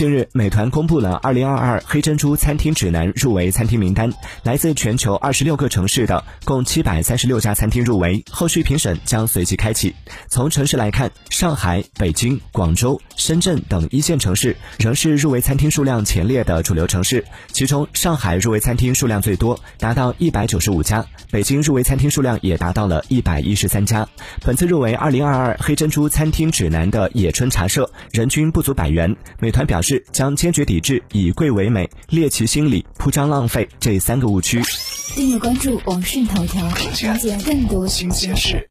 近日，美团公布了二零二二黑珍珠餐厅指南入围餐厅名单，来自全球二十六个城市的共七百三十六家餐厅入围，后续评审将随即开启。从城市来看，上海、北京、广州、深圳等一线城市仍是入围餐厅数量前列的主流城市，其中上海入围餐厅数量最多，达到一百九十五家；北京入围餐厅数量也达到了一百一十三家。本次入围二零二二黑珍珠餐厅指南的野春茶社，人均不足百元。美团表示示将坚决抵制以贵为美、猎奇心理、铺张浪费这三个误区。订阅关注网讯头条，了解更多新鲜事。